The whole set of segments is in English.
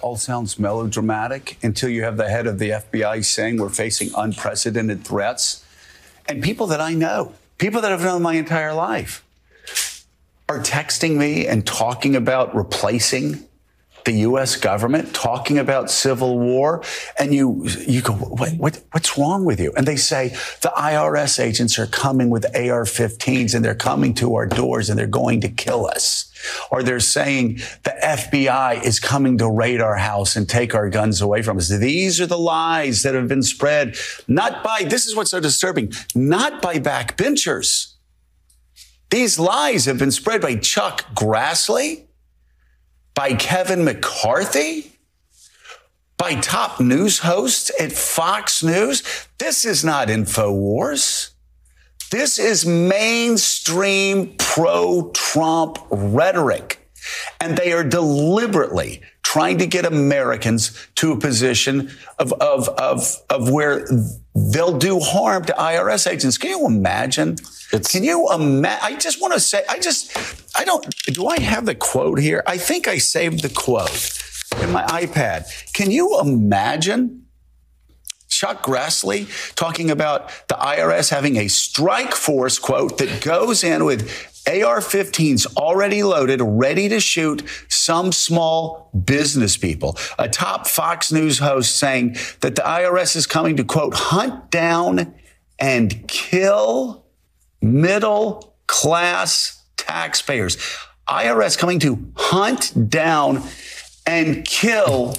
all sounds melodramatic until you have the head of the FBI saying we're facing unprecedented threats. And people that I know, people that I've known my entire life, are texting me and talking about replacing the U.S. government, talking about civil war, and you you go, what, what, what's wrong with you? And they say the IRS agents are coming with AR-15s and they're coming to our doors and they're going to kill us. Or they're saying the FBI is coming to raid our house and take our guns away from us. These are the lies that have been spread, not by, this is what's so disturbing, not by backbenchers. These lies have been spread by Chuck Grassley, by Kevin McCarthy, by top news hosts at Fox News. This is not InfoWars. This is mainstream pro Trump rhetoric. And they are deliberately trying to get Americans to a position of, of, of, of where they'll do harm to IRS agents. Can you imagine? It's, Can you imagine? I just want to say, I just, I don't, do I have the quote here? I think I saved the quote in my iPad. Can you imagine Chuck Grassley talking about the IRS having a strike force, quote, that goes in with AR 15s already loaded, ready to shoot some small business people. A top Fox News host saying that the IRS is coming to, quote, hunt down and kill middle class taxpayers. IRS coming to hunt down and kill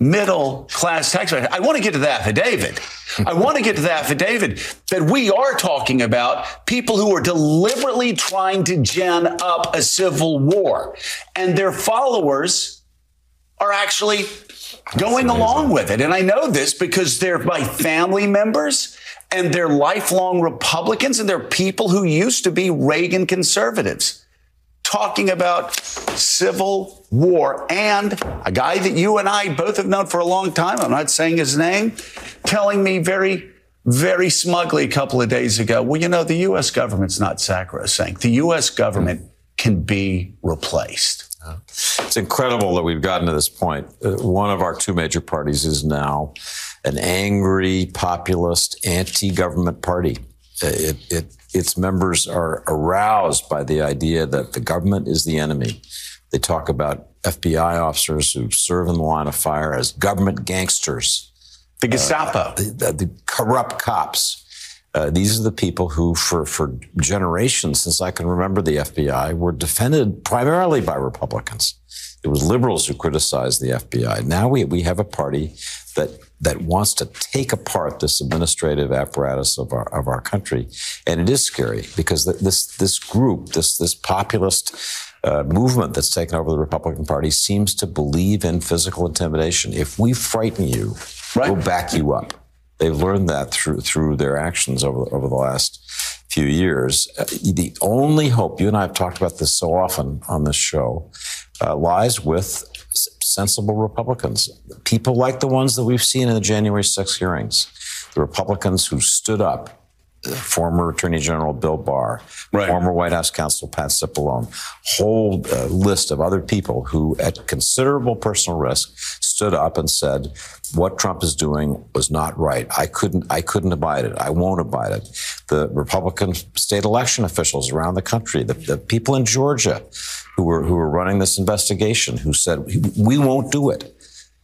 middle class taxpayers. I want to get to the affidavit. I want to get to the affidavit that we are talking about people who are deliberately trying to gen up a civil war and their followers are actually going along with it. And I know this because they're my family members and they're lifelong Republicans and they're people who used to be Reagan conservatives talking about civil war and a guy that you and I both have known for a long time. I'm not saying his name, telling me very, very smugly a couple of days ago, well, you know, the U.S. government's not sacrosanct. The U.S. government can be replaced. It's incredible that we've gotten to this point. Uh, one of our two major parties is now an angry, populist, anti government party. Uh, it, it its members are aroused by the idea that the government is the enemy. They talk about FBI officers who serve in the line of fire as government gangsters. The Gestapo. Uh, the, the, corrupt cops. Uh, these are the people who, for, for generations, since I can remember the FBI, were defended primarily by Republicans. It was liberals who criticized the FBI. Now we, we have a party that that wants to take apart this administrative apparatus of our of our country, and it is scary because this this group, this this populist uh, movement that's taken over the Republican Party, seems to believe in physical intimidation. If we frighten you, right. we'll back you up. They've learned that through through their actions over over the last few years. Uh, the only hope you and I have talked about this so often on this show uh, lies with sensible Republicans, people like the ones that we've seen in the January 6 hearings, the Republicans who stood up. Former Attorney General Bill Barr, right. former White House counsel Pat Cipollone, whole uh, list of other people who, at considerable personal risk, stood up and said, "What Trump is doing was not right. I couldn't. I couldn't abide it. I won't abide it." The Republican state election officials around the country, the, the people in Georgia, who were who were running this investigation, who said we won't do it.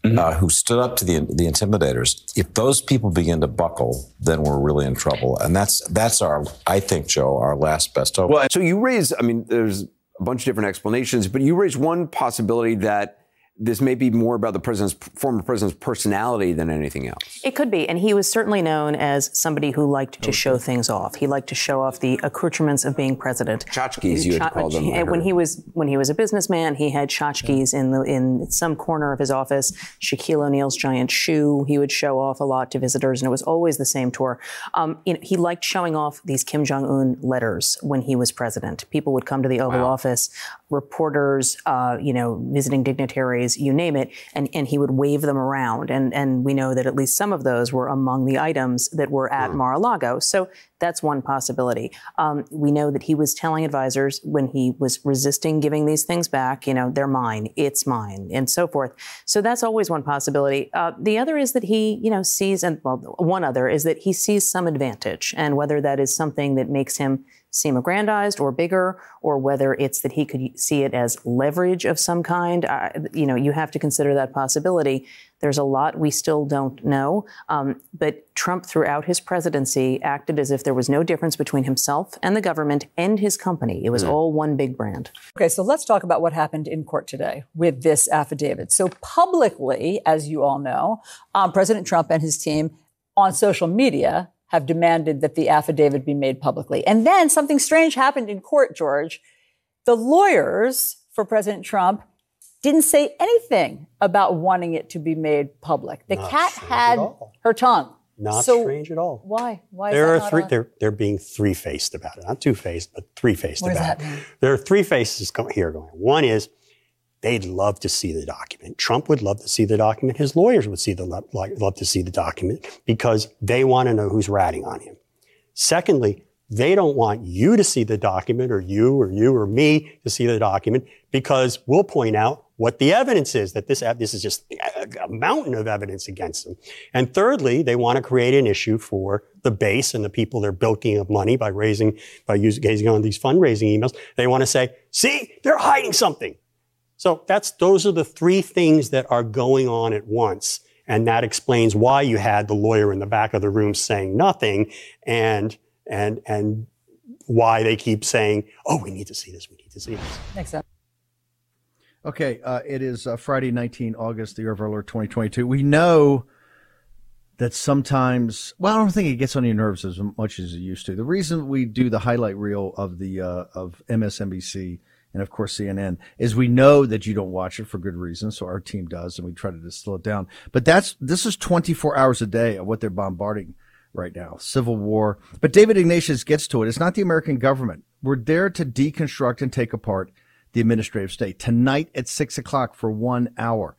Mm-hmm. Uh, who stood up to the the intimidators. If those people begin to buckle, then we're really in trouble, and that's that's our I think Joe our last best hope. Well, so you raise, I mean, there's a bunch of different explanations, but you raise one possibility that this may be more about the president's former president's personality than anything else. It could be, and he was certainly known as somebody who liked to show things off. He liked to show off the accoutrements of being president. Tchotchkes, you had called them. When he was when he was a businessman, he had tchotchkes yeah. in the in some corner of his office. Shaquille O'Neal's giant shoe. He would show off a lot to visitors, and it was always the same tour. Um, you know, he liked showing off these Kim Jong Un letters when he was president. People would come to the Oval wow. Office, reporters, uh, you know, visiting dignitaries you name it, and, and he would wave them around. And, and we know that at least some of those were among the items that were at mm. Mar-a-Lago. So That's one possibility. Um, we know that he was telling advisors when he was resisting giving these things back, you know, they're mine, it's mine, and so forth. So that's always one possibility. Uh, the other is that he, you know, sees, and well, one other is that he sees some advantage, and whether that is something that makes him seem aggrandized or bigger, or whether it's that he could see it as leverage of some kind. Uh, you know, you have to consider that possibility. There's a lot we still don't know. Um, but Trump, throughout his presidency, acted as if there was no difference between himself and the government and his company. It was mm. all one big brand. Okay, so let's talk about what happened in court today with this affidavit. So, publicly, as you all know, um, President Trump and his team on social media have demanded that the affidavit be made publicly. And then something strange happened in court, George. The lawyers for President Trump didn't say anything about wanting it to be made public. The not cat had her tongue. Not so strange at all. Why? Why? There are three. They're they're being three faced about it, not two faced, but three faced about it. Mean? There are three faces here going. One is they'd love to see the document. Trump would love to see the document. His lawyers would see the love to see the document because they want to know who's ratting on him. Secondly, they don't want you to see the document or you or you or me to see the document because we'll point out what the evidence is that this, this is just a mountain of evidence against them. And thirdly, they want to create an issue for the base and the people they're bilking of money by raising, by using, gazing on these fundraising emails. They want to say, see, they're hiding something. So that's, those are the three things that are going on at once. And that explains why you had the lawyer in the back of the room saying nothing and, and, and why they keep saying, oh, we need to see this, we need to see this. Makes sense. Okay, uh, it is uh, Friday, 19 August, the year of our Lord 2022. We know that sometimes, well, I don't think it gets on your nerves as much as it used to. The reason we do the highlight reel of the uh, of MSNBC and of course CNN is we know that you don't watch it for good reason, so our team does, and we try to distill it down. But that's this is 24 hours a day of what they're bombarding right now, civil war. But David Ignatius gets to it. It's not the American government. We're there to deconstruct and take apart the administrative state tonight at six o'clock for one hour.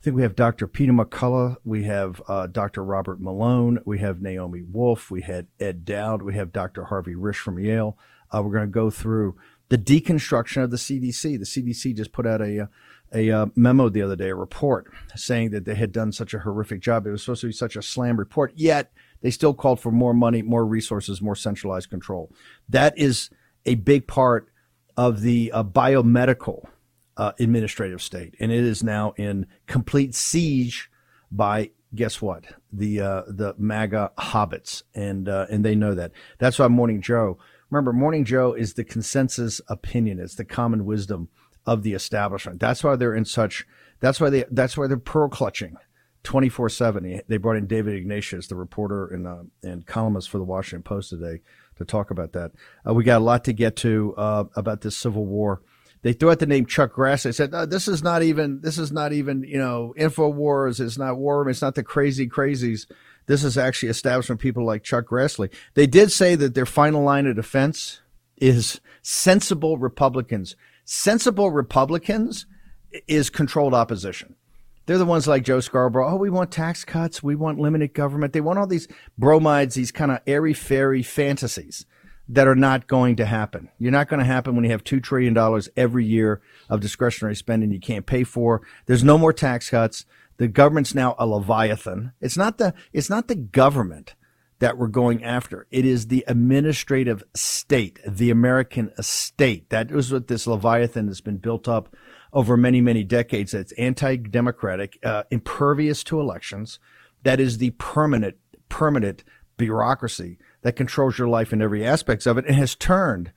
I think we have Dr. Peter McCullough. We have uh, Dr. Robert Malone. We have Naomi Wolf. We had Ed Dowd. We have Dr. Harvey Risch from Yale. Uh, we're going to go through the deconstruction of the CDC. The CDC just put out a, a, a memo the other day, a report saying that they had done such a horrific job. It was supposed to be such a slam report, yet they still called for more money, more resources, more centralized control. That is a big part of the uh, biomedical uh, administrative state, and it is now in complete siege by guess what the uh, the MAGA hobbits, and uh, and they know that. That's why Morning Joe Remember, Morning Joe is the consensus opinion. It's the common wisdom of the establishment. That's why they're in such. That's why they. That's why they're pearl clutching, twenty four seven. They brought in David Ignatius, the reporter and uh, and columnist for the Washington Post today, to talk about that. Uh, we got a lot to get to uh, about this civil war. They threw out the name Chuck Grass. They said, oh, "This is not even. This is not even. You know, Infowars. It's not War. It's not the crazy crazies." This is actually establishment people like Chuck Grassley. They did say that their final line of defense is sensible Republicans. Sensible Republicans is controlled opposition. They're the ones like Joe Scarborough. Oh, we want tax cuts. We want limited government. They want all these bromides, these kind of airy fairy fantasies that are not going to happen. You're not going to happen when you have $2 trillion every year of discretionary spending you can't pay for. There's no more tax cuts. The government's now a leviathan. It's not the it's not the government that we're going after. It is the administrative state, the American estate. That is what this leviathan has been built up over many many decades. That's anti-democratic, uh, impervious to elections. That is the permanent permanent bureaucracy that controls your life in every aspect of it and has turned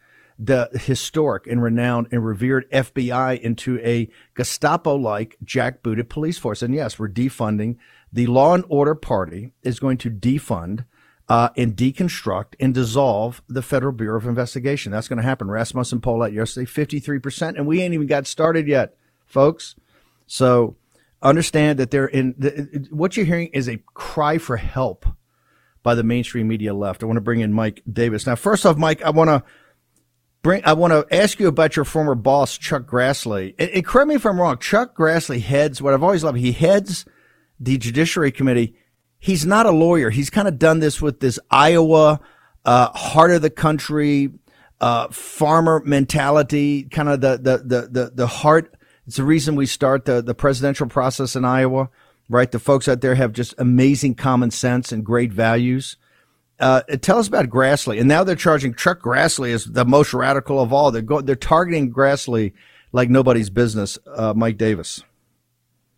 the historic and renowned and revered FBI into a Gestapo like jackbooted police force. And yes, we're defunding. The Law and Order Party is going to defund uh, and deconstruct and dissolve the Federal Bureau of Investigation. That's going to happen. Rasmussen poll out yesterday, 53%, and we ain't even got started yet, folks. So understand that they're in the, what you're hearing is a cry for help by the mainstream media left. I want to bring in Mike Davis. Now, first off, Mike, I want to Bring, I want to ask you about your former boss, Chuck Grassley. And, and correct me if I'm wrong. Chuck Grassley heads what I've always loved. He heads the Judiciary Committee. He's not a lawyer. He's kind of done this with this Iowa uh, heart of the country, uh, farmer mentality, kind of the, the, the, the, the heart. It's the reason we start the, the presidential process in Iowa, right? The folks out there have just amazing common sense and great values. Uh, tell us about Grassley. And now they're charging Chuck Grassley is the most radical of all. They're go, they're targeting Grassley like nobody's business. Uh, Mike Davis.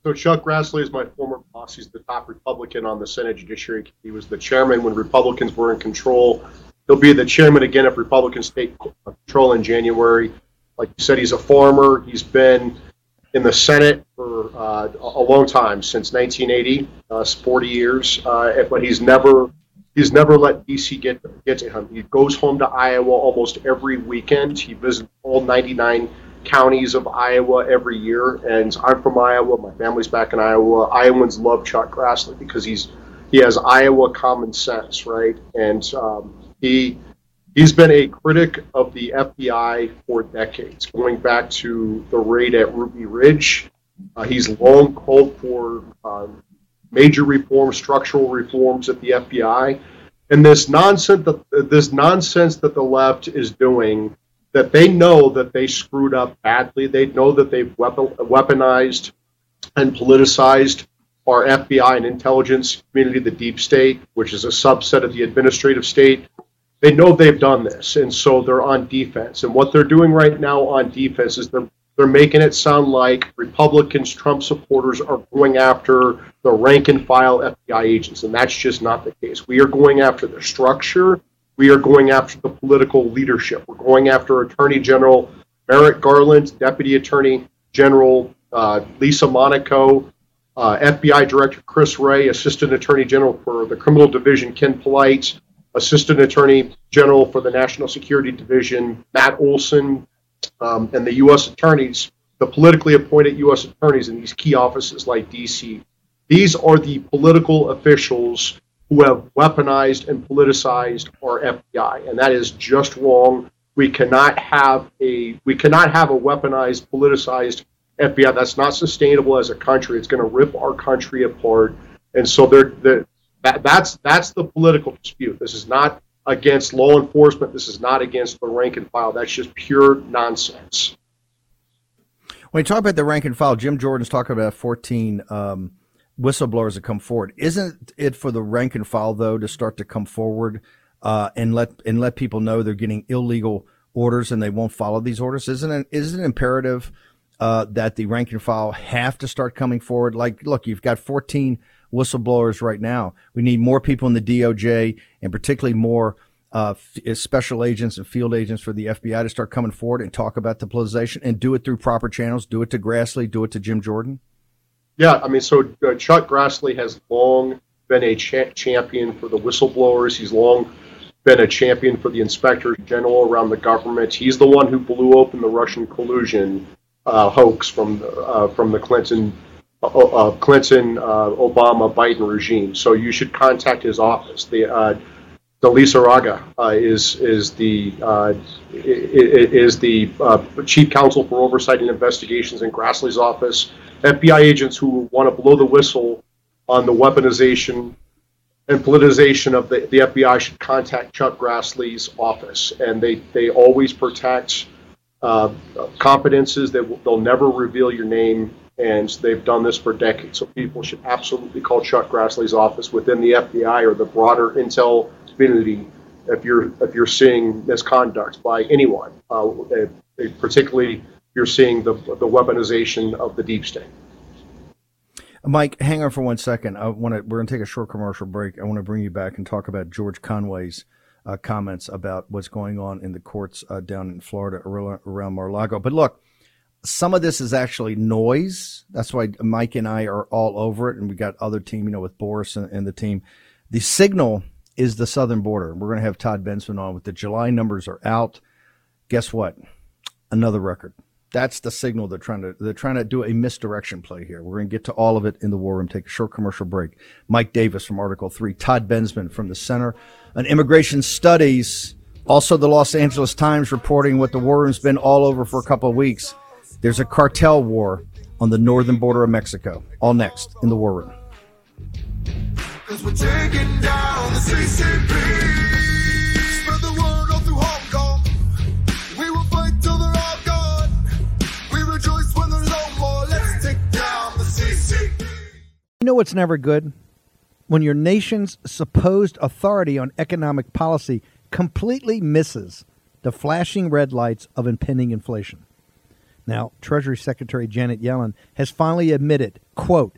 So Chuck Grassley is my former boss. He's the top Republican on the Senate Judiciary Committee. He was the chairman when Republicans were in control. He'll be the chairman again if Republicans take control in January. Like you said, he's a farmer. He's been in the Senate for uh, a long time, since 1980, uh, 40 years. Uh, but he's never he's never let DC get get to him. He goes home to Iowa almost every weekend. He visits all 99 counties of Iowa every year. And I'm from Iowa. My family's back in Iowa. Iowans love Chuck Grassley because he's he has Iowa common sense, right? And um, he he's been a critic of the FBI for decades, going back to the raid at Ruby Ridge. Uh, he's long called for um, major reforms, structural reforms at the FBI. And this nonsense that this nonsense that the left is doing, that they know that they screwed up badly. They know that they've weaponized and politicized our FBI and intelligence community, the deep state, which is a subset of the administrative state. They know they've done this, and so they're on defense. And what they're doing right now on defense is they're they're making it sound like Republicans, Trump supporters are going after the rank and file FBI agents, and that's just not the case. We are going after the structure. We are going after the political leadership. We're going after Attorney General Merrick Garland, Deputy Attorney General uh, Lisa Monaco, uh, FBI Director Chris Wray, Assistant Attorney General for the Criminal Division Ken Polite, Assistant Attorney General for the National Security Division Matt Olsen, um, and the U.S. attorneys, the politically appointed U.S. attorneys in these key offices like D.C. These are the political officials who have weaponized and politicized our FBI, and that is just wrong. We cannot have a we cannot have a weaponized, politicized FBI. That's not sustainable as a country. It's going to rip our country apart. And so they're, they're that, that's that's the political dispute. This is not against law enforcement. This is not against the rank and file. That's just pure nonsense. When you talk about the rank and file, Jim Jordan's talking about 14 um, whistleblowers that come forward. Isn't it for the rank and file though to start to come forward uh, and let and let people know they're getting illegal orders and they won't follow these orders? Isn't it isn't it imperative uh, that the rank and file have to start coming forward? Like, look, you've got 14 whistleblowers right now. We need more people in the DOJ and particularly more uh, special agents and field agents for the FBI to start coming forward and talk about the politicization and do it through proper channels. Do it to Grassley. Do it to Jim Jordan. Yeah, I mean, so uh, Chuck Grassley has long been a cha- champion for the whistleblowers. He's long been a champion for the inspectors general around the government. He's the one who blew open the Russian collusion uh, hoax from uh, from the Clinton uh, uh, Clinton, uh, Obama, Biden regime. So you should contact his office. The uh, Delisa Raga uh, is is the uh, is the uh, chief counsel for oversight and investigations in Grassley's office. FBI agents who want to blow the whistle on the weaponization and politicization of the, the FBI should contact Chuck Grassley's office, and they they always protect uh, confidences. They will, they'll never reveal your name and they've done this for decades. So people should absolutely call Chuck Grassley's office within the FBI or the broader intel community if you're if you're seeing misconduct by anyone, uh, particularly if you're seeing the the weaponization of the deep state. Mike, hang on for one second. I want to. We're going to take a short commercial break. I want to bring you back and talk about George Conway's uh, comments about what's going on in the courts uh, down in Florida around, around Mar-a-Lago. But look, some of this is actually noise. That's why Mike and I are all over it, and we got other team, you know, with Boris and, and the team. The signal is the southern border. We're going to have Todd Bensman on with the July numbers are out. Guess what? Another record. That's the signal they're trying to they're trying to do a misdirection play here. We're going to get to all of it in the war room. Take a short commercial break. Mike Davis from Article Three, Todd Bensman from the Center on Immigration Studies, also the Los Angeles Times reporting what the war room's been all over for a couple of weeks there's a cartel war on the northern border of Mexico. All next in the War Room. Cause we're taking down the CCP. Spread the word all through Hong Kong. We will fight till they're all gone. We rejoice when there's no more. Let's take down the CCP. You know what's never good? When your nation's supposed authority on economic policy completely misses the flashing red lights of impending inflation. Now, Treasury Secretary Janet Yellen has finally admitted, quote,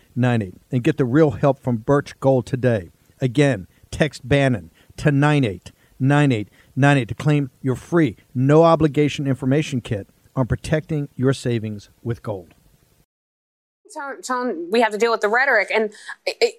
and get the real help from Birch Gold today. Again, text Bannon to 989898 to claim your free, no obligation information kit on protecting your savings with gold tone, tone we have to deal with the rhetoric. And,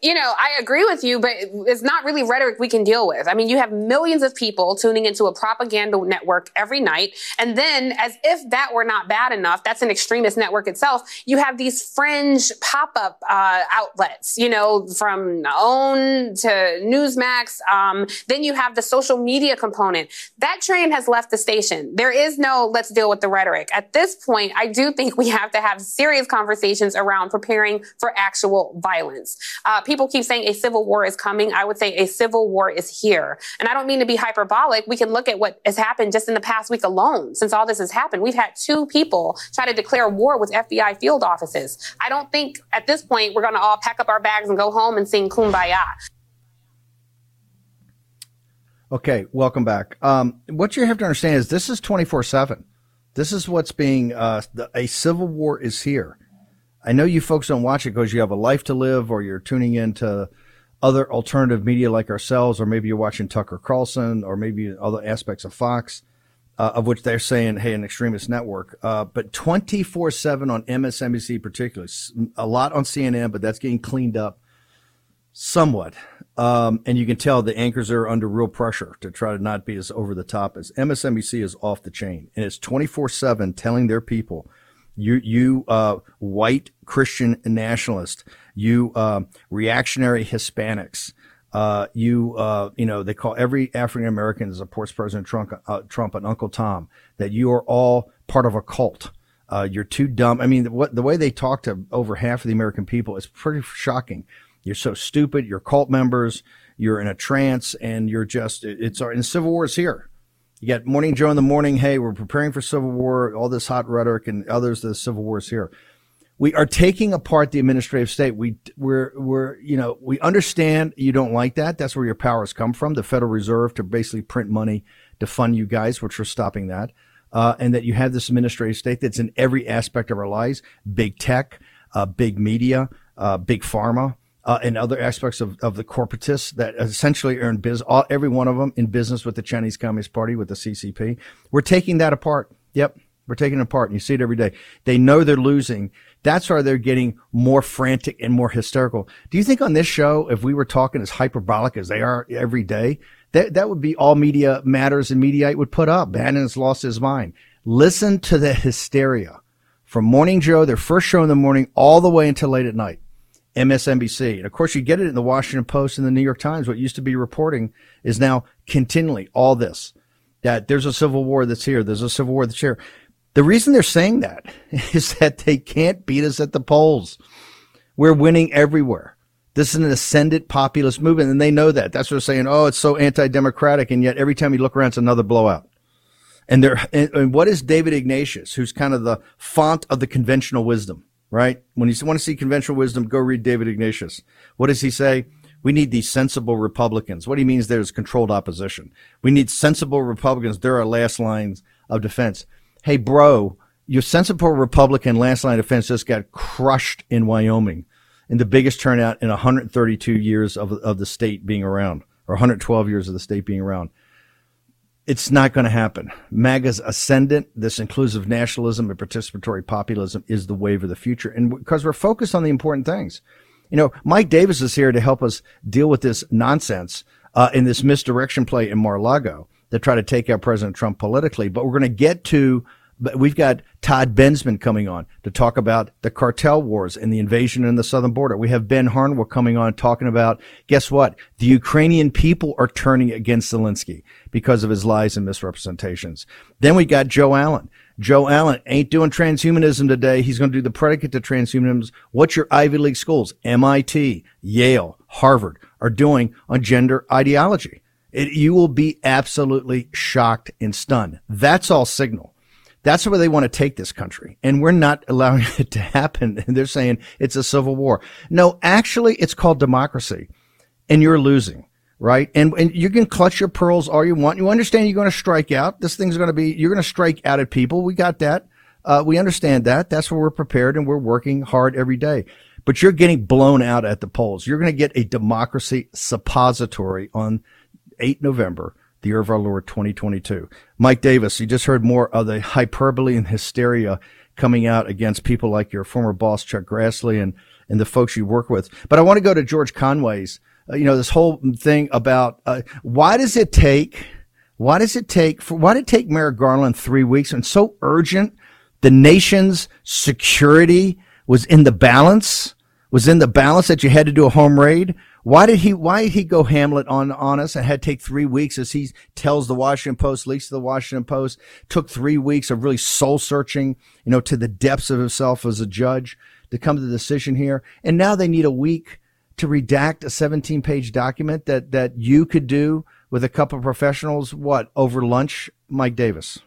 you know, I agree with you, but it's not really rhetoric we can deal with. I mean, you have millions of people tuning into a propaganda network every night. And then, as if that were not bad enough, that's an extremist network itself. You have these fringe pop up uh, outlets, you know, from OAN to Newsmax. Um, then you have the social media component. That train has left the station. There is no let's deal with the rhetoric. At this point, I do think we have to have serious conversations around around preparing for actual violence. Uh, people keep saying a civil war is coming. I would say a civil war is here. And I don't mean to be hyperbolic. We can look at what has happened just in the past week alone since all this has happened. We've had two people try to declare war with FBI field offices. I don't think at this point we're going to all pack up our bags and go home and sing kumbaya. Okay, welcome back. Um, what you have to understand is this is 24 7. This is what's being, uh, the, a civil war is here. I know you folks don't watch it because you have a life to live or you're tuning into other alternative media like ourselves, or maybe you're watching Tucker Carlson or maybe other aspects of Fox, uh, of which they're saying, hey, an extremist network. Uh, but 24 7 on MSNBC, particularly, a lot on CNN, but that's getting cleaned up somewhat. Um, and you can tell the anchors are under real pressure to try to not be as over the top as MSNBC is off the chain. And it's 24 7 telling their people you you uh, white Christian nationalist, you uh, reactionary Hispanics, uh, you uh, you know they call every African American that supports President Trump uh, Trump and Uncle Tom that you are all part of a cult. Uh, you're too dumb. I mean, what the way they talk to over half of the American people is pretty shocking. You're so stupid. You're cult members. You're in a trance, and you're just it's our and Civil War is here. You got Morning Joe in the morning. Hey, we're preparing for Civil War. All this hot rhetoric and others. The Civil War is here. We are taking apart the administrative state. We we're we're you know we understand you don't like that. That's where your powers come from. The Federal Reserve to basically print money to fund you guys, which we're stopping that. Uh, and that you have this administrative state that's in every aspect of our lives. Big tech, uh, big media, uh, big pharma uh, and other aspects of, of the corporatists that essentially are in all, every one of them in business with the Chinese Communist Party, with the CCP. We're taking that apart. Yep. We're taking it apart and you see it every day. They know they're losing. That's why they're getting more frantic and more hysterical. Do you think on this show, if we were talking as hyperbolic as they are every day, that, that would be all media matters and Mediaite would put up. Bannon's lost his mind. Listen to the hysteria from Morning Joe, their first show in the morning, all the way until late at night. MSNBC. And of course, you get it in the Washington Post and the New York Times. What used to be reporting is now continually all this that there's a civil war that's here. There's a civil war that's here. The reason they're saying that is that they can't beat us at the polls. We're winning everywhere. This is an ascendant populist movement, and they know that. That's what they're saying. Oh, it's so anti-democratic, and yet every time you look around, it's another blowout. And they're and, and what is David Ignatius, who's kind of the font of the conventional wisdom? Right? When you want to see conventional wisdom, go read David Ignatius. What does he say? We need these sensible Republicans. What he means there is controlled opposition. We need sensible Republicans. They're our last lines of defense. Hey, bro, your sensible Republican last line of defense just got crushed in Wyoming in the biggest turnout in 132 years of, of the state being around. or 112 years of the state being around. It's not going to happen. MAGA's ascendant, this inclusive nationalism and participatory populism is the wave of the future. And because we're focused on the important things. You know, Mike Davis is here to help us deal with this nonsense uh, in this misdirection play in Mar-a-Lago that try to take out President Trump politically. But we're going to get to but we've got Todd Bensman coming on to talk about the cartel wars and the invasion in the southern border. We have Ben Harnwell coming on talking about, guess what? The Ukrainian people are turning against Zelensky because of his lies and misrepresentations. Then we got Joe Allen. Joe Allen ain't doing transhumanism today. He's going to do the predicate to transhumanism. What your Ivy League schools, MIT, Yale, Harvard are doing on gender ideology. It, you will be absolutely shocked and stunned. That's all signal. That's where they want to take this country. And we're not allowing it to happen. And they're saying it's a civil war. No, actually, it's called democracy. And you're losing, right? And, and you can clutch your pearls all you want. You understand you're going to strike out. This thing's going to be, you're going to strike out at people. We got that. Uh, we understand that. That's where we're prepared and we're working hard every day. But you're getting blown out at the polls. You're going to get a democracy suppository on 8 November the year of our Lord 2022. Mike Davis, you just heard more of the hyperbole and hysteria coming out against people like your former boss, Chuck Grassley, and, and the folks you work with. But I want to go to George Conway's, you know, this whole thing about uh, why does it take, why does it take, for, why did it take Merrick Garland three weeks and so urgent? The nation's security was in the balance, was in the balance that you had to do a home raid. Why did he? Why did he go Hamlet on on us and had to take three weeks as he tells the Washington Post, leaks to the Washington Post, took three weeks of really soul searching, you know, to the depths of himself as a judge to come to the decision here, and now they need a week to redact a 17 page document that that you could do with a couple of professionals. What over lunch, Mike Davis?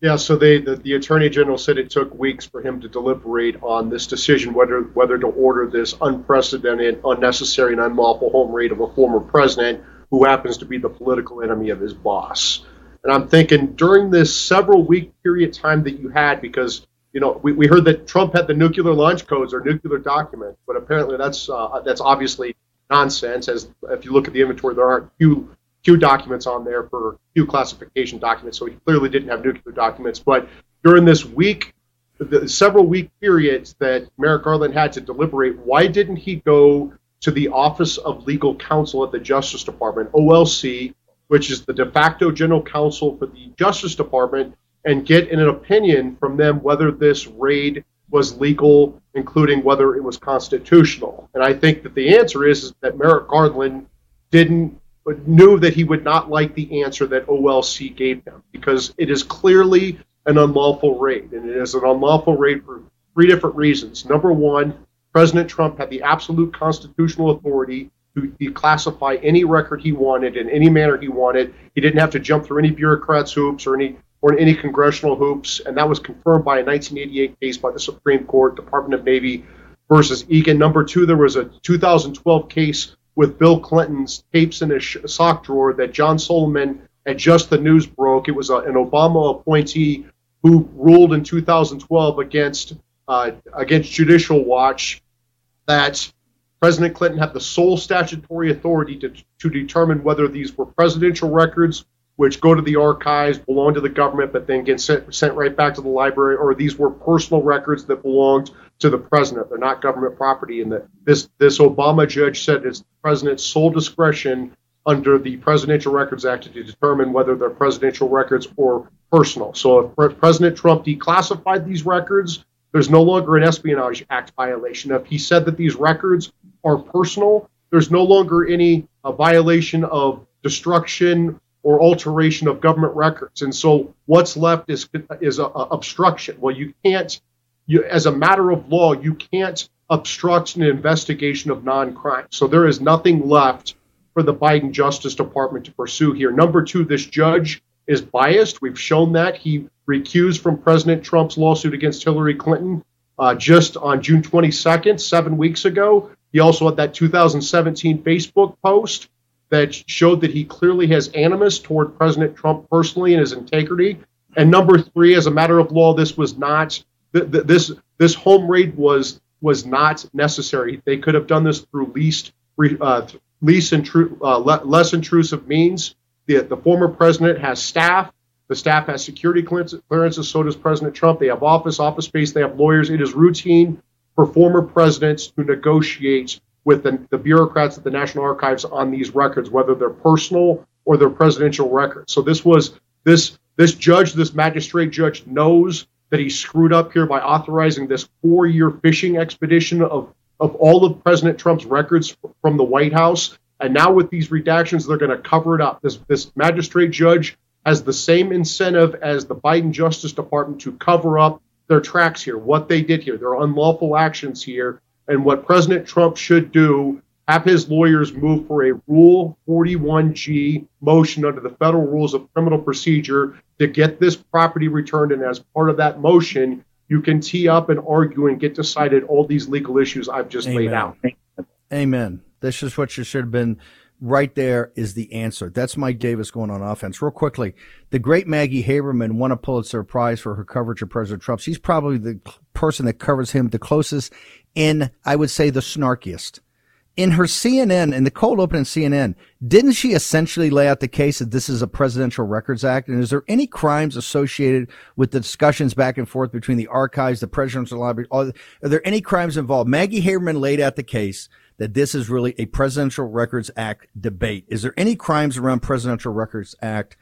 Yeah, so they the, the attorney general said it took weeks for him to deliberate on this decision whether whether to order this unprecedented, unnecessary, and unlawful home raid of a former president who happens to be the political enemy of his boss. And I'm thinking during this several week period time that you had, because you know we, we heard that Trump had the nuclear launch codes or nuclear documents, but apparently that's uh, that's obviously nonsense. As if you look at the inventory, there aren't few Q documents on there for Q classification documents, so he clearly didn't have nuclear documents. But during this week, the several week periods that Merrick Garland had to deliberate, why didn't he go to the Office of Legal Counsel at the Justice Department, OLC, which is the de facto general counsel for the Justice Department, and get an opinion from them whether this raid was legal, including whether it was constitutional? And I think that the answer is, is that Merrick Garland didn't knew that he would not like the answer that OLC gave him because it is clearly an unlawful raid. And it is an unlawful raid for three different reasons. Number one, President Trump had the absolute constitutional authority to declassify any record he wanted in any manner he wanted. He didn't have to jump through any bureaucrats' hoops or any or in any congressional hoops, and that was confirmed by a 1988 case by the Supreme Court, Department of Navy versus Egan. Number two, there was a 2012 case with Bill Clinton's tapes in his sock drawer that John Solomon had just the news broke. It was a, an Obama appointee who ruled in 2012 against uh, against Judicial Watch that President Clinton had the sole statutory authority to, to determine whether these were presidential records which go to the archives, belong to the government, but then get sent, sent right back to the library, or these were personal records that belonged to the president. They're not government property. And that this this Obama judge said it's the president's sole discretion under the Presidential Records Act to determine whether they're presidential records or personal. So if President Trump declassified these records, there's no longer an Espionage Act violation. If he said that these records are personal, there's no longer any uh, violation of destruction or alteration of government records. And so what's left is is a, a obstruction. Well, you can't, you, as a matter of law, you can't obstruct an investigation of non-crime. So there is nothing left for the Biden Justice Department to pursue here. Number two, this judge is biased. We've shown that he recused from President Trump's lawsuit against Hillary Clinton uh, just on June 22nd, seven weeks ago. He also had that 2017 Facebook post that showed that he clearly has animus toward President Trump personally and his integrity. And number three, as a matter of law, this was not th- th- this this home raid was was not necessary. They could have done this through least uh, least intru- uh, le- less intrusive means. The, the former president has staff. The staff has security clearances. So does President Trump. They have office, office space. They have lawyers. It is routine for former presidents to negotiate with the, the bureaucrats at the National Archives on these records, whether they're personal or they're presidential records. So this was this this judge, this magistrate judge, knows that he screwed up here by authorizing this four-year fishing expedition of of all of President Trump's records from the White House. And now with these redactions, they're going to cover it up. This this magistrate judge has the same incentive as the Biden Justice Department to cover up their tracks here, what they did here, their unlawful actions here, and what President Trump should do. Have his lawyers move for a Rule 41G motion under the federal rules of criminal procedure to get this property returned. And as part of that motion, you can tee up and argue and get decided all these legal issues I've just Amen. laid out. Amen. This is what you should have been. Right there is the answer. That's Mike Davis going on offense. Real quickly, the great Maggie Haberman won a Pulitzer Prize for her coverage of President Trump. She's probably the person that covers him the closest in, I would say, the snarkiest. In her CNN, in the cold open in CNN, didn't she essentially lay out the case that this is a Presidential Records Act? And is there any crimes associated with the discussions back and forth between the archives, the presidential library? Are there any crimes involved? Maggie Haberman laid out the case that this is really a Presidential Records Act debate. Is there any crimes around Presidential Records Act,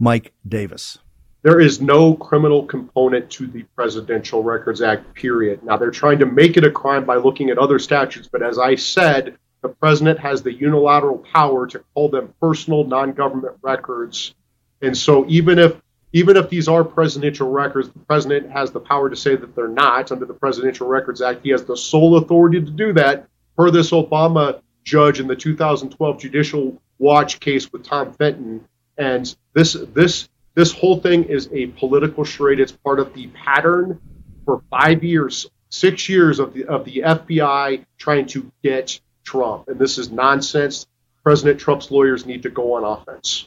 Mike Davis? There is no criminal component to the Presidential Records Act, period. Now, they're trying to make it a crime by looking at other statutes, but as I said, the president has the unilateral power to call them personal non-government records. And so even if even if these are presidential records, the president has the power to say that they're not under the Presidential Records Act. He has the sole authority to do that per this Obama judge in the 2012 Judicial Watch case with Tom Fitton. And this this this whole thing is a political charade. It's part of the pattern for five years, six years of the of the FBI trying to get Trump. And this is nonsense. President Trump's lawyers need to go on offense.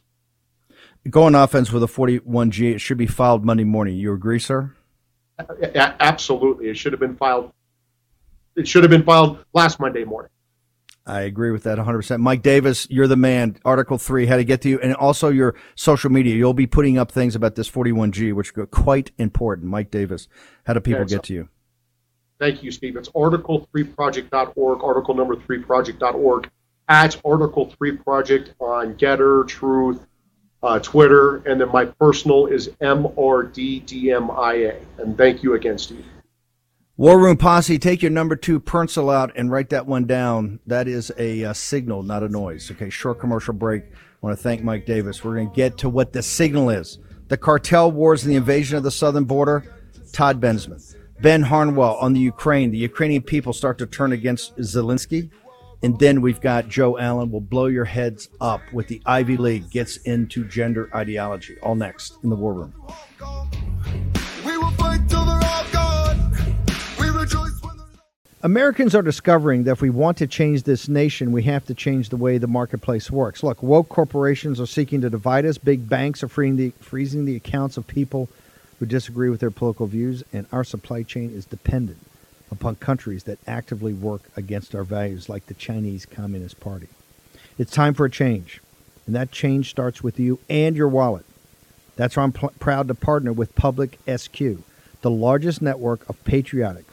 Go on offense with a 41G. It should be filed Monday morning. You agree, sir? Absolutely. It should have been filed. It should have been filed last Monday morning. I agree with that 100%. Mike Davis, you're the man. Article 3, how to get to you. And also your social media. You'll be putting up things about this 41G, which are quite important. Mike Davis, how do people Yeah, get to you? Thank you, Steve. It's article3project.org, article number 3project.org, at article 3 project on GETTR, Truth, uh, Twitter, and then my personal is MRDDMIA. And thank you again, Steve. War Room Posse, take your number two pencil out and write that one down. That is a uh, signal, not a noise. Okay, short commercial break. I want to thank Mike Davis. We're going to get to what the signal is. The cartel wars and the invasion of the southern border. Todd Bensman. Ben Harnwell on the Ukraine. The Ukrainian people start to turn against Zelensky. And then we've got Joe Allen will blow your heads up with the Ivy League gets into gender ideology. All next in the War Room. Americans are discovering that if we want to change this nation, we have to change the way the marketplace works. Look, woke corporations are seeking to divide us. Big banks are the, freezing the accounts of people who disagree with their political views, and our supply chain is dependent upon countries that actively work against our values, like the Chinese Communist Party. It's time for a change, and that change starts with you and your wallet. That's why I'm pl- proud to partner with Public SQ, the largest network of patriotic,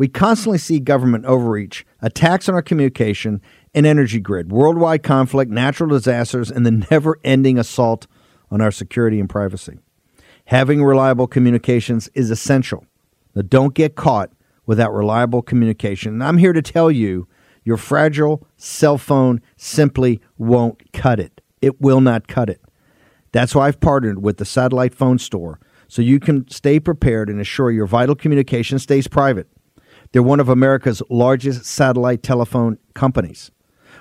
We constantly see government overreach, attacks on our communication and energy grid, worldwide conflict, natural disasters, and the never ending assault on our security and privacy. Having reliable communications is essential. Now, don't get caught without reliable communication. And I'm here to tell you your fragile cell phone simply won't cut it. It will not cut it. That's why I've partnered with the Satellite Phone Store so you can stay prepared and assure your vital communication stays private. They're one of America's largest satellite telephone companies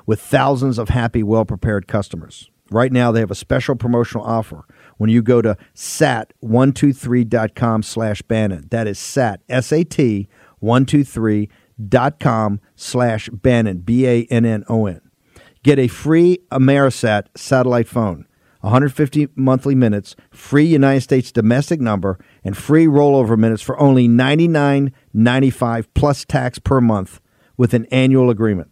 with thousands of happy, well prepared customers. Right now, they have a special promotional offer when you go to sat123.com slash Bannon. That is sat, S-A-T, 123.com slash Bannon, B-A-N-N-O-N. Get a free Amerisat satellite phone, 150 monthly minutes, free United States domestic number, and free rollover minutes for only $99.95 plus tax per month with an annual agreement.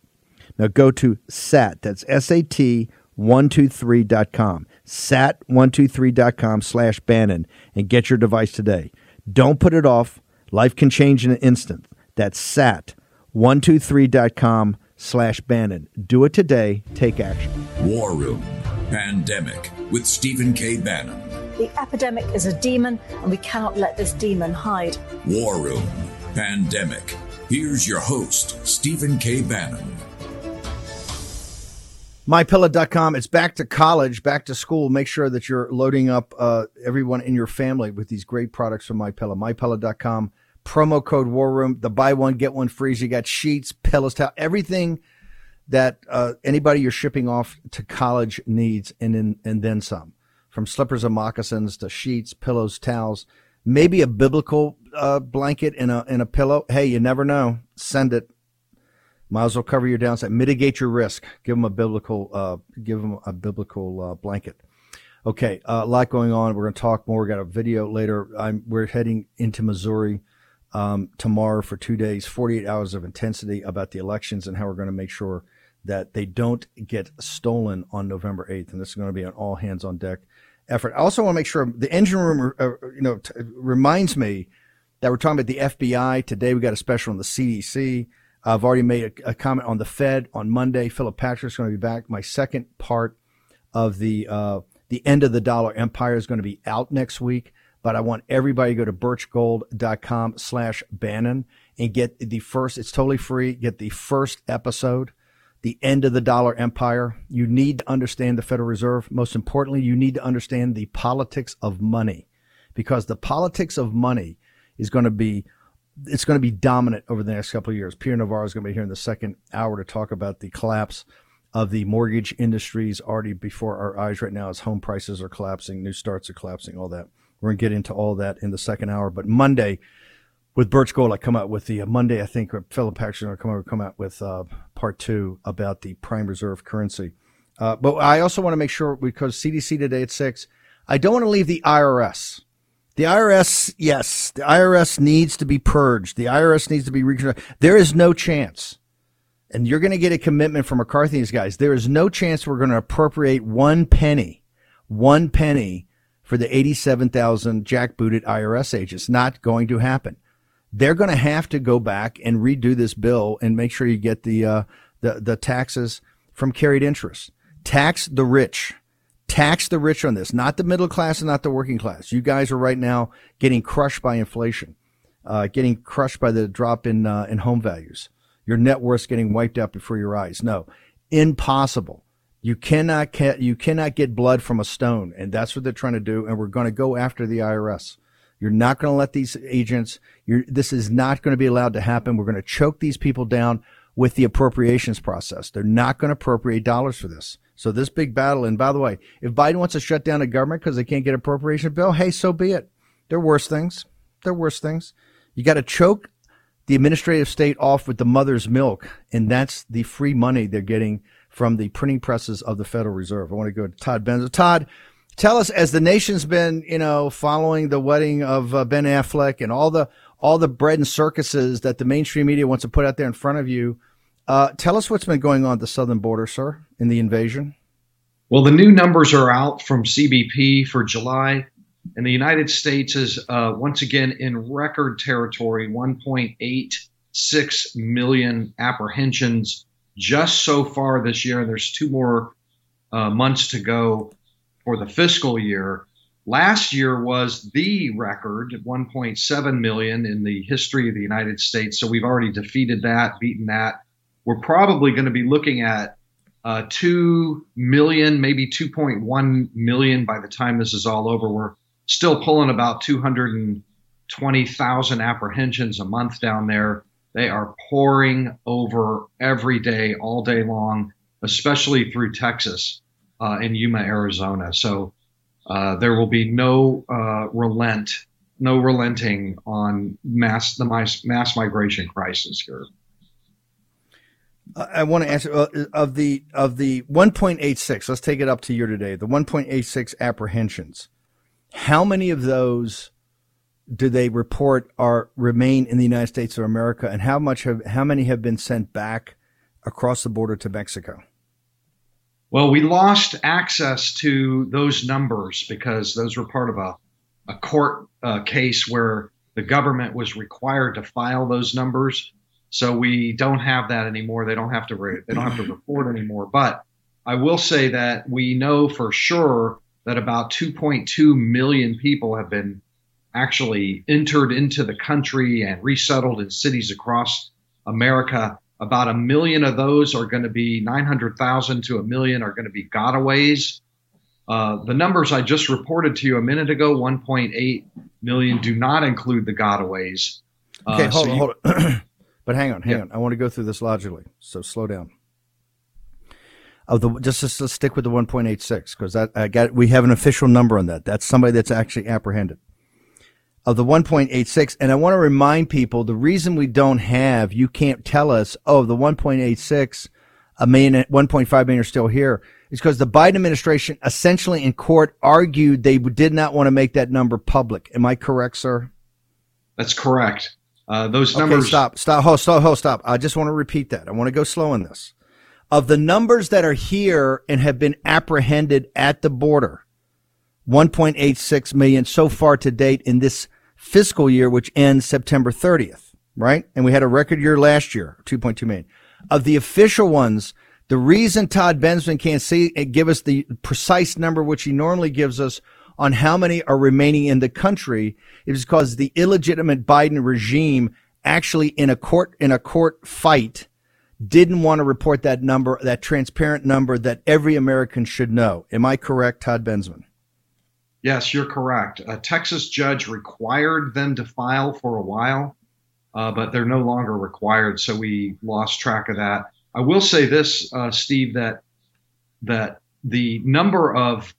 Now go to SAT, that's S-A-T 123.com, sat123.com slash Bannon, and get your device today. Don't put it off. Life can change in an instant. That's sat123.com slash Bannon. Do it today. Take action. War Room Pandemic with Stephen K. Bannon. The epidemic is a demon, and we cannot let this demon hide. War Room Pandemic. Here's your host, Stephen K. Bannon. MyPillow.com. It's back to college, back to school. Make sure that you're loading up uh, everyone in your family with these great products from MyPillow. MyPillow.com. Promo code War Room. The buy one get one free. You got sheets, pillows, towel, everything that uh, anybody you're shipping off to college needs, and then and then some. From slippers and moccasins to sheets, pillows, towels, maybe a biblical uh, blanket and a and a pillow. Hey, you never know. Send it. Might as well cover your downside. Mitigate your risk. Give them a biblical. Uh, give them a biblical uh, blanket. Okay, a lot going on. We're going to talk more. We got a video later. I'm, we're heading into Missouri um, tomorrow for two days, 48 hours of intensity about the elections and how we're going to make sure that they don't get stolen on November 8th. And this is going to be an all hands on deck effort. I also want to make sure the engine room, uh, you know, t- reminds me that we're talking about the FBI today. We got a special on the CDC. I've already made a, a comment on the Fed on Monday. Philip Patrick's going to be back. My second part of the uh, the end of the dollar empire is going to be out next week. But I want everybody to go to birchgold.com slash Bannon and get the first, it's totally free. Get the first episode, the end of the dollar empire. You need to understand the Federal Reserve. Most importantly, you need to understand the politics of money because the politics of money is going to be it's going to be dominant over the next couple of years. Peter Navarro is going to be here in the second hour to talk about the collapse of the mortgage industries already before our eyes right now as home prices are collapsing, new starts are collapsing, all that. We're going to get into all that in the second hour. But Monday, with Birch Gold, I come out with the uh, Monday. I think or Philip going to come over, come out with uh, part two about the prime reserve currency. Uh, but I also want to make sure because CDC today at six, I don't want to leave the IRS. The IRS, yes, the IRS needs to be purged. The IRS needs to be reconstructed. There is no chance, and you're going to get a commitment from McCarthy and these guys. There is no chance we're going to appropriate one penny, one penny for the 87,000 jackbooted IRS agents. Not going to happen. They're going to have to go back and redo this bill and make sure you get the uh, the the taxes from carried interest. Tax the rich tax the rich on this, not the middle class and not the working class. You guys are right now getting crushed by inflation, uh, getting crushed by the drop in uh, in home values. Your net worth's getting wiped out before your eyes. No, impossible. You cannot ca- you cannot get blood from a stone, and that's what they're trying to do. And we're going to go after the IRS. You're not going to let these agents. this is not going to be allowed to happen. We're going to choke these people down with the appropriations process. They're not going to appropriate dollars for this. So this big battle, and by the way, if Biden wants to shut down the government because they can't get appropriation bill, hey, so be it. There are worse things. There are worse things. You got to choke the administrative state off with the mother's milk, and that's the free money they're getting from the printing presses of the Federal Reserve. I want to go to Todd Benzo. Todd, tell us as the nation's been, you know, following the wedding of uh, Ben Affleck and all the all the bread and circuses that the mainstream media wants to put out there in front of you. Uh, tell us what's been going on at the southern border, sir, in the invasion. Well, the new numbers are out from CBP for July, and the United States is uh, once again in record territory 1.86 million apprehensions just so far this year. And there's two more uh, months to go for the fiscal year. Last year was the record, 1.7 million in the history of the United States. So we've already defeated that, beaten that. We're probably going to be looking at uh, 2 million, maybe 2.1 million by the time this is all over. We're still pulling about 220,000 apprehensions a month down there. They are pouring over every day, all day long, especially through Texas uh, and Yuma, Arizona. So uh, there will be no uh, relent, no relenting on mass the mass, mass migration crisis here. I want to answer uh, of the of the 1.86. Let's take it up to year today. The 1.86 apprehensions. How many of those do they report are remain in the United States of America, and how much have how many have been sent back across the border to Mexico? Well, we lost access to those numbers because those were part of a, a court uh, case where the government was required to file those numbers. So we don't have that anymore. They don't have to re- they don't have to report anymore. But I will say that we know for sure that about 2.2 million people have been actually entered into the country and resettled in cities across America. About a million of those are going to be 900,000 to a million are going to be gotaways. Uh, the numbers I just reported to you a minute ago, 1.8 million, do not include the gotaways. Uh, okay, hold so on, you- hold on. but hang on, hang Yeah. on. I want to go through this logically. So slow down. Of the just just let's stick with the 1.86 because that I got we have an official number on that. That's somebody that's actually apprehended. Of the 1.86, and I want to remind people the reason we don't have you can't tell us oh the 1.86 a million 1.5 million are still here is because the Biden administration essentially in court argued they did not want to make that number public. Am I correct, sir? That's correct. Uh, those Okay, numbers. stop, stop, hold, stop, hold, stop. I just want to repeat that. I want to go slow in this. Of the numbers that are here and have been apprehended at the border, 1.86 million so far to date in this fiscal year, which ends September 30th, right? And we had a record year last year, 2.2 million. Of the official ones, the reason Todd Bensman can't see and give us the precise number, which he normally gives us on how many are remaining in the country is because the illegitimate Biden regime actually in a court, in a court fight didn't want to report that number, that transparent number that every American should know. Am I correct, Todd Bensman? Yes, you're correct. A Texas judge required them to file for a while, uh, but they're no longer required, so we lost track of that. I will say this, uh, Steve, that that the number of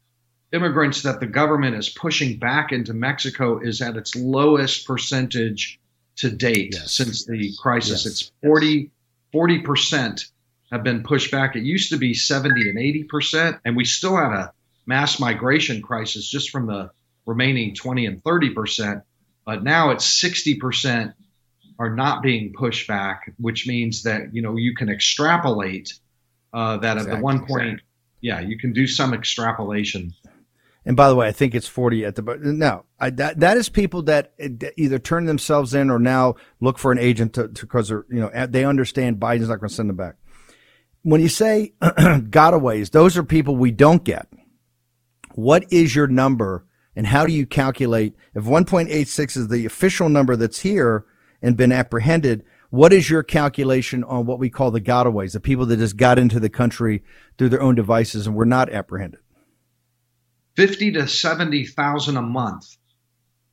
immigrants that the government is pushing back into Mexico is at its lowest percentage to date since the crisis. It's 40 percent have been pushed back. It used to be 70 and 80 percent, and we still had a mass migration crisis just from the remaining 20 and 30 percent. But now it's 60 percent are not being pushed back, which means that you know you can extrapolate uh, that at the one point, yeah, you can do some extrapolation. And by the way, I think it's 40 at the, but no, I, that, that is people that either turn themselves in or now look for an agent to, to cause they're, you know, they understand Biden's not going to send them back. When you say gotaways, those are people we don't get. What is your number and how do you calculate if 1.86 is the official number that's here and been apprehended? What is your calculation on what we call the gotaways, the people that just got into the country through their own devices and were not apprehended? 50 to 70,000 a month.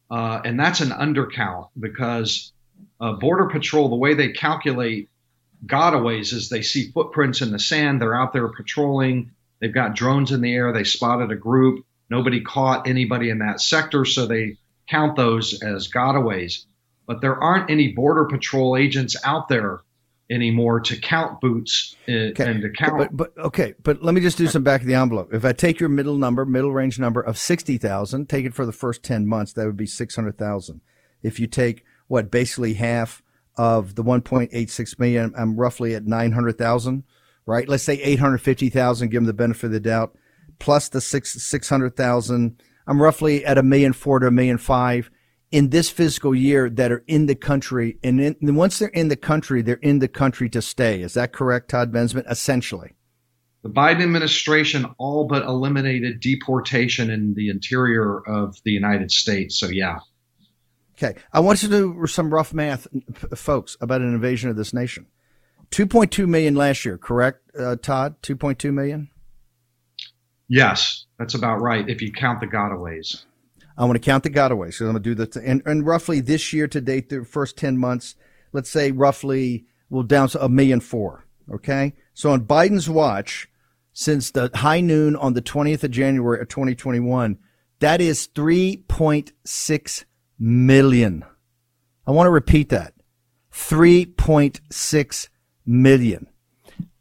Uh, and that's an undercount because uh, Border Patrol, the way they calculate gotaways is they see footprints in the sand. They're out there patrolling. They've got drones in the air. They spotted a group. Nobody caught anybody in that sector, so they count those as gotaways. But there aren't any Border Patrol agents out there anymore to count boots uh, and to count. But, but okay, but let me just do some back of the envelope. If I take your middle number, middle range number of sixty thousand, take it for the first ten months, that would be six hundred thousand. If you take what basically half of the one point eight six million, I'm roughly at nine hundred thousand, right? Let's say eight hundred fifty thousand, give them the benefit of the doubt, plus the six six hundred thousand. I'm roughly at a million four to a million five. in this fiscal year that are in the country. And, in, and once they're in the country, they're in the country to stay. Is that correct, Todd Bensman? Essentially. The Biden administration all but eliminated deportation in the interior of the United States. So, yeah. Okay. I want you to do some rough math, folks, about an invasion of this nation. 2.2 million last year, correct, uh, Todd? 2.2 million? Yes, that's about right if you count the gotaways. I want to count the gotaways. So I'm going to do that. And, and roughly this year to date, the first 10 months, let's say roughly we'll down to a million four. Okay. So on Biden's watch, since the high noon on the 20th of January of 2021, that is 3.6 million. I want to repeat that. 3.6 million.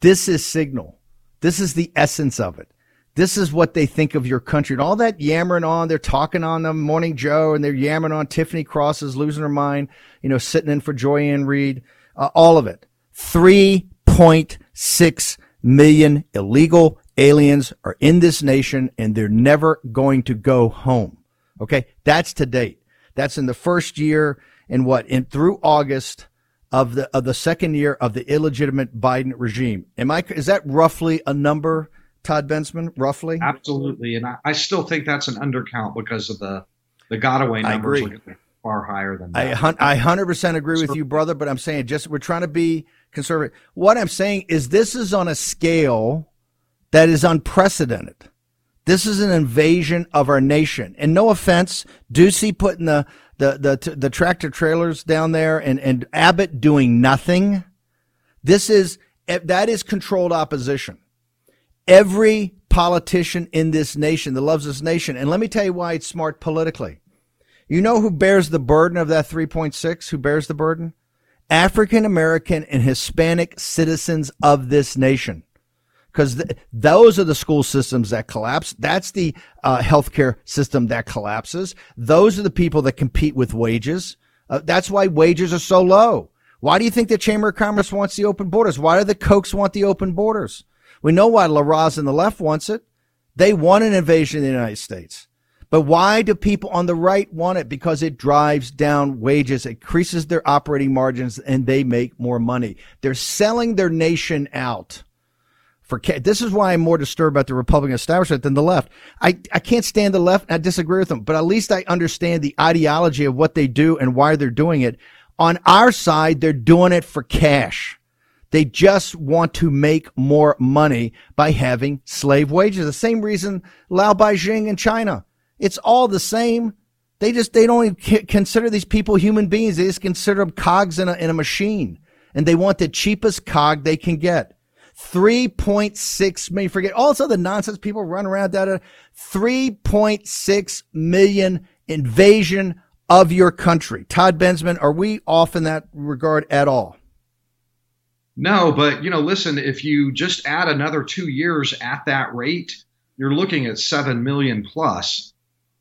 This is signal. This is the essence of it. This is what they think of your country. And all that yammering on, they're talking on the Morning Joe and they're yammering on Tiffany Cross is losing her mind, you know, sitting in for Joy-Ann Reid, uh, all of it. 3.6 million illegal aliens are in this nation and they're never going to go home. Okay. That's to date. That's in the first year and what in through August of the, of the second year of the illegitimate Biden regime. Am I, is that roughly a number? Todd Bensman, roughly? Absolutely. And I, I still think that's an undercount because of the, the Gotaway numbers far higher than that. I 100% agree with you, brother, but I'm saying just we're trying to be conservative. What I'm saying is this is on a scale that is unprecedented. This is an invasion of our nation. And no offense, Ducey putting the, the, the, the tractor trailers down there and, and Abbott doing nothing. This is, eh, that is controlled opposition every politician in this nation that loves this nation. And let me tell you why it's smart politically. You know who bears the burden of that 3.6? Who bears the burden? African American and Hispanic citizens of this nation. Because th- those are the school systems that collapse. That's the uh, healthcare system that collapses. Those are the people that compete with wages. Uh, that's why wages are so low. Why do you think the Chamber of Commerce wants the open borders? Why do the Kochs want the open borders? We know why La and the left wants it. They want an invasion of the United States. But why do people on the right want it? Because it drives down wages, increases their operating margins, and they make more money. They're selling their nation out. For this is why I'm more disturbed about the Republican establishment than the left. I, I can't stand the left. I disagree with them, but at least I understand the ideology of what they do and why they're doing it. On our side, they're doing it for cash. They just want to make more money by having slave wages. The same reason Lao Beijing in China. It's all the same. They just, they don't even consider these people human beings. They just consider them cogs in a, in a machine. And they want the cheapest cog they can get. 3.6 million, forget also the nonsense people run around that. 3.6 million invasion of your country. Todd Bensman, are we off in that regard at all? No, but you know, listen, if you just add another two years at that rate, you're looking at seven million plus.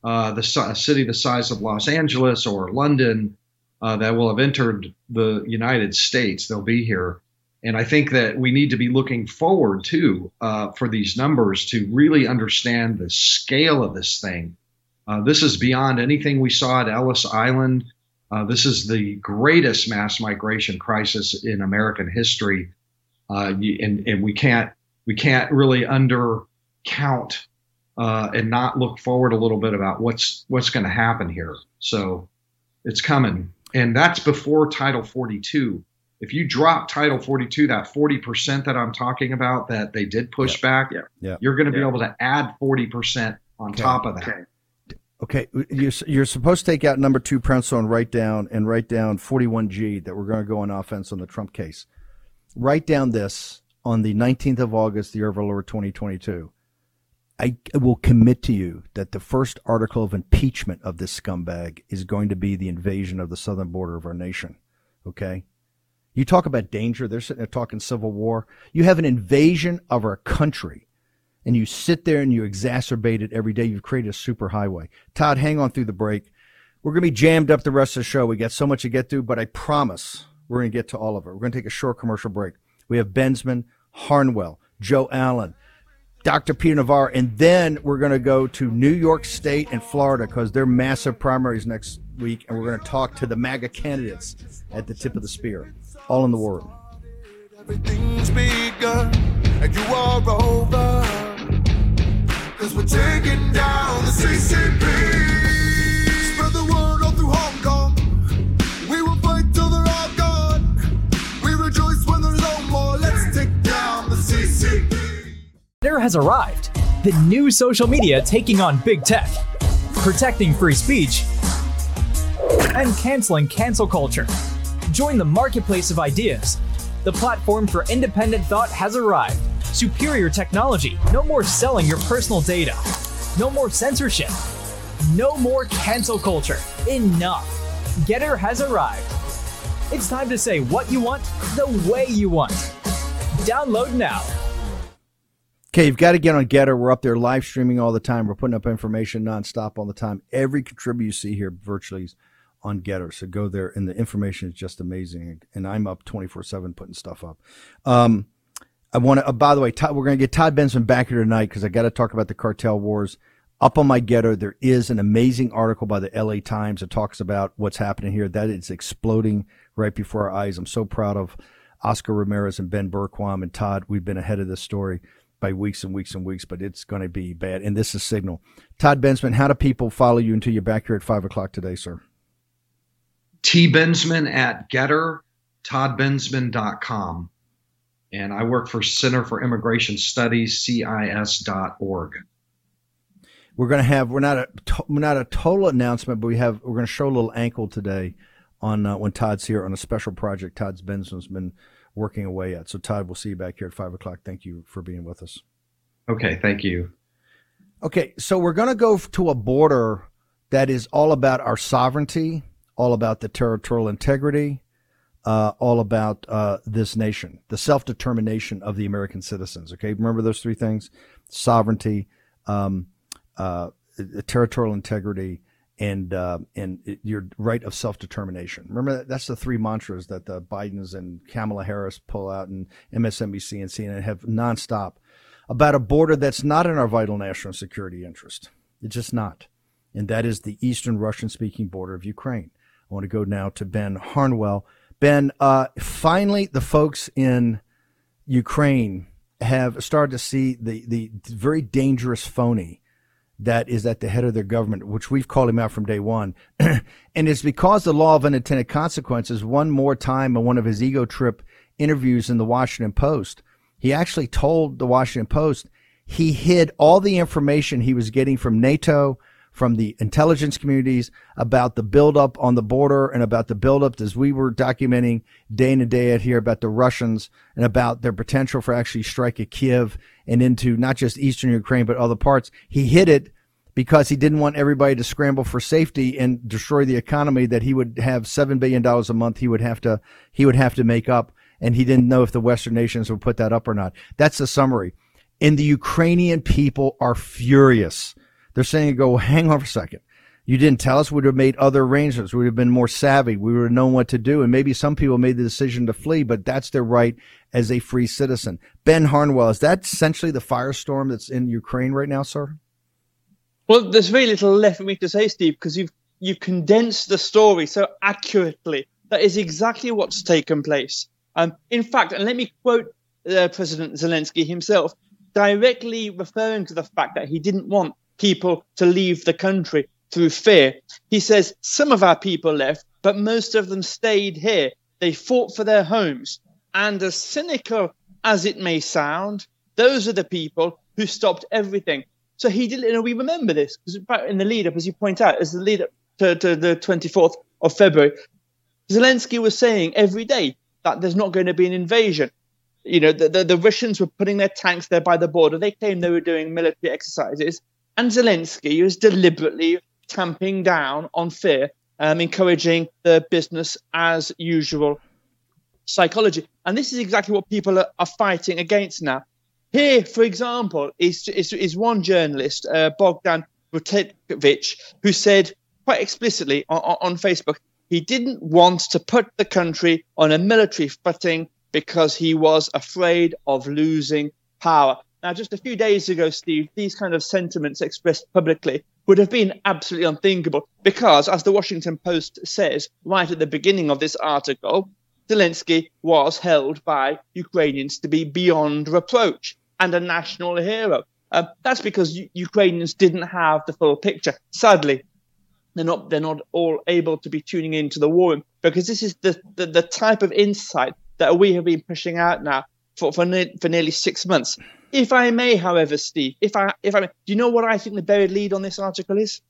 Uh, the a city the size of Los Angeles or London uh, that will have entered the United States, they'll be here, and I think that we need to be looking forward to uh, for these numbers to really understand the scale of this thing. Uh, this is beyond anything we saw at Ellis Island. Uh, this is the greatest mass migration crisis in American history, uh, and, and we can't we can't really undercount uh, and not look forward a little bit about what's what's going to happen here. So it's coming, and that's before Title 42. If you drop Title 42, that 40 percent that I'm talking about that they did push back, Yeah. you're going to be able to add 40 percent on top of that. Okay, you're, you're supposed to take out number two pencil and write down and write down 41G that we're going to go on offense on the Trump case. Write down this on the 19th of August, the year of our Lord 2022. I will commit to you that the first article of impeachment of this scumbag is going to be the invasion of the southern border of our nation. Okay? You talk about danger. They're sitting there talking civil war. You have an invasion of our country and you sit there and you exacerbate it every day. You've created a super highway. Todd, hang on through the break. We're going to be jammed up the rest of the show. We got so much to get through, but I promise we're going to get to all of it. We're going to take a short commercial break. We have Bensman, Harnwell, Joe Allen, Dr. Peter Navarro, and then we're going to go to New York State and Florida because they're massive primaries next week, and we're going to talk to the MAGA candidates at the tip of the spear, all in the world. Everything's bigger, and you are over. Cause we're taking down the CCP. Spread the word all through Hong Kong. We will fight till they're all gone. We rejoice when there's no more. Let's take down the CCP. There has arrived the new social media taking on big tech, protecting free speech, and canceling cancel culture. Join the marketplace of ideas. The platform for independent thought has arrived. Superior technology. No more selling your personal data. No more censorship. No more cancel culture. Enough. GETTR has arrived. It's time to say what you want the way you want. Download now. Okay, you've got to get on GETTR. We're up there live streaming all the time. We're putting up information nonstop all the time. Every contributor you see here virtually is on GETTR. So go there, and the information is just amazing. And I'm up 24 7 putting stuff up. Um, I want to, uh, by the way, Todd, we're going to get Todd Bensman back here tonight because I got to talk about the cartel wars. Up on my GETTR, there is an amazing article by the LA Times that talks about what's happening here. That is exploding right before our eyes. I'm so proud of Oscar Ramirez and Ben Berquam and Todd. We've been ahead of this story by weeks and weeks and weeks, but it's going to be bad. And this is Signal. Todd Bensman, how do people follow you until you're back here at 5 o'clock today, sir? T. Bensman at GETTR, toddbensman.com. And I work for Center for Immigration Studies, CIS.org. We're going to have we're not a we're not a total announcement, but we have we're going to show a little ankle today on uh, when Todd's here on a special project. Todd's Bensman's been working away at. So Todd, we'll see you back here at five o'clock. Thank you for being with us. Okay, thank you. Okay, so we're going to go to a border that is all about our sovereignty, all about the territorial integrity, uh, all about uh, this nation, the self determination of the American citizens. Okay, remember those three things: sovereignty, um, uh, territorial integrity, and uh, and your right of self determination. Remember that, that's the three mantras that the Bidens and Kamala Harris pull out, and MSNBC and CNN have nonstop about a border that's not in our vital national security interest. It's just not, and that is the eastern Russian speaking border of Ukraine. I want to go now to Ben Harnwell. Ben, uh, finally, the folks in Ukraine have started to see the, the very dangerous phony that is at the head of their government, which we've called him out from day one. and it's because the law of unintended consequences, one more time in one of his ego trip interviews in the Washington Post, he actually told the Washington Post he hid all the information he was getting from NATO, from the intelligence communities about the buildup on the border and about the buildup as we were documenting day in and day out here about the Russians and about their potential for actually strike at Kiev and into not just eastern Ukraine but other parts. He hid it because he didn't want everybody to scramble for safety and destroy the economy that he would have seven billion dollars a month he would have to he would have to make up and he didn't know if the Western nations would put that up or not. That's the summary. And the Ukrainian people are furious. They're saying, go, hang on for a second. You didn't tell us. We'd have made other arrangements. We'd have been more savvy. We would have known what to do. And maybe some people made the decision to flee, but that's their right as a free citizen. Ben Harnwell, is that essentially the firestorm that's in Ukraine right now, sir? Well, there's very little left for me to say, Steve, because you've you've condensed the story so accurately. That is exactly what's taken place. Um, in fact, and let me quote uh, President Zelensky himself, directly referring to the fact that he didn't want people to leave the country through fear. He says some of our people left, but most of them stayed here. They fought for their homes. And as cynical as it may sound, those are the people who stopped everything. So he did, you know, we remember this because in the lead up, as you point out, as the lead up to, to the 24th of February, Zelensky was saying every day that there's not going to be an invasion. You know, the, the, the Russians were putting their tanks there by the border. They claimed they were doing military exercises. And Zelensky was deliberately tamping down on fear, um, encouraging the business as usual psychology. And this is exactly what people are, are fighting against now. Here, for example, is, is, is one journalist, uh, Bogdan Rutekovich, who said quite explicitly on, on Facebook he didn't want to put the country on a military footing because he was afraid of losing power. Now, just a few days ago, Steve, these kind of sentiments expressed publicly would have been absolutely unthinkable because, as the Washington Post says right at the beginning of this article, Zelensky was held by Ukrainians to be beyond reproach and a national hero. Uh, that's because U- Ukrainians didn't have the full picture. Sadly, they're not they're not all able to be tuning into the war because this is the, the, the type of insight that we have been pushing out now for for, ne- for nearly six months. If I may, however, Steve, if I if I may, do you know what I think the buried lead on this article is?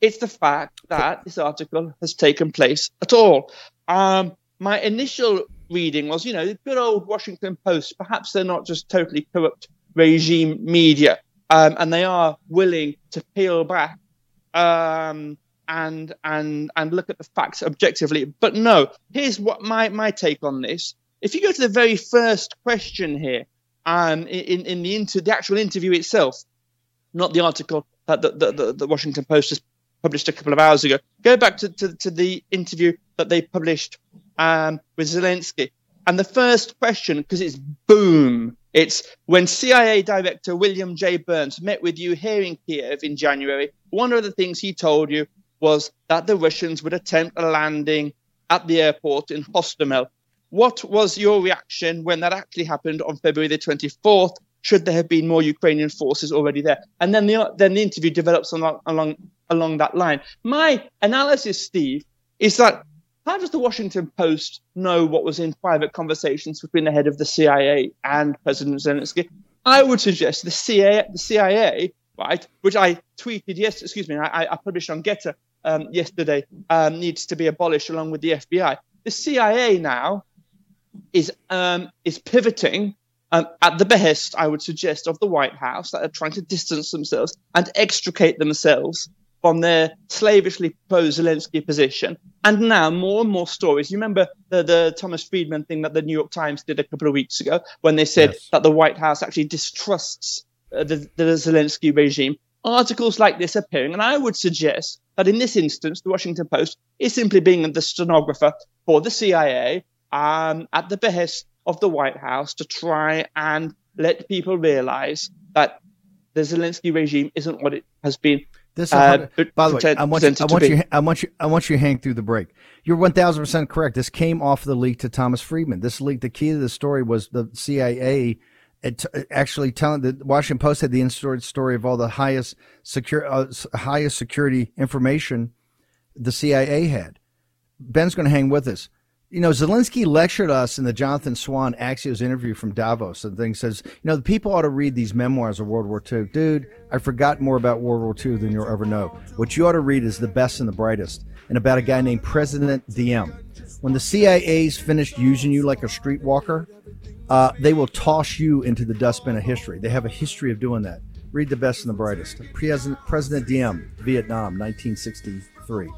It's the fact that this article has taken place at all. Um, my initial reading was, you know, good old Washington Post. Perhaps they're not just totally corrupt regime media, um, and they are willing to peel back um, and and and look at the facts objectively. But no, here's what my my take on this. If you go to the very first question here, um, in in the inter the actual interview itself, not the article that the, the, the, Washington Post has published a couple of hours ago. Go back to, to, to the interview that they published um, with Zelensky. And the first question, because it's boom, it's when CIA Director William J. Burns met with you here in Kiev in January, one of the things he told you was that the Russians would attempt a landing at the airport in Hostomel. What was your reaction when that actually happened on February the 24th? Should there have been more Ukrainian forces already there? And then the then the interview develops along along along that line. My analysis, Steve, is that how does the Washington Post know what was in private conversations between the head of the CIA and President Zelensky? I would suggest the CIA, the CIA, right, which I tweeted yes, excuse me, I, I published on Gettr um, yesterday, um, needs to be abolished along with the FBI. The CIA now is um, is pivoting um, at the behest, I would suggest, of the White House that are trying to distance themselves and extricate themselves from their slavishly pro-Zelensky position. And now more and more stories. You remember the, the Thomas Friedman thing that the New York Times did a couple of weeks ago when they said yes. that the White House actually distrusts uh, the, the Zelensky regime. Articles like this appearing, and I would suggest that in this instance, the Washington Post is simply being the stenographer for the CIA um, at the behest of the White House to try and let people realize that the Zelensky regime isn't what it has been this, uh, by the way, I want you, I want you, I want you, I want you to hang through the break. You're 1,000 percent correct. This came off the leak to Thomas Friedman. This leak, the key to the story was the CIA actually telling the Washington Post had the inside story of all the highest secure, uh, highest security information the CIA had. Ben's going to hang with us you know, Zelensky lectured us in the Jonathan Swan Axios interview from Davos and things says, you know, the people ought to read these memoirs of World War II. Dude, I forgot more about World War II than you'll ever know. What you ought to read is the best and the brightest and about a guy named President Diem. When the CIA's finished using you like a streetwalker, uh, they will toss you into the dustbin of history. They have a history of doing that. Read the best and the brightest. President, President Diem, Vietnam, 1963.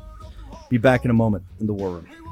Be back in a moment in the war room.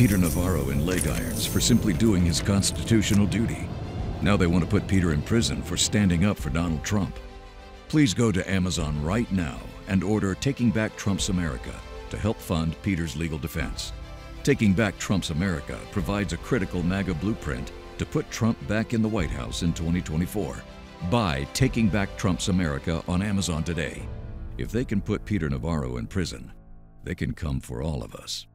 Peter Navarro in leg irons for simply doing his constitutional duty. Now they want to put Peter in prison for standing up for Donald Trump. Please go to Amazon right now and order Taking Back Trump's America to help fund Peter's legal defense. Taking Back Trump's America provides a critical MAGA blueprint to put Trump back in the White House in 2024. Buy Taking Back Trump's America on Amazon today. If they can put Peter Navarro in prison, they can come for all of us.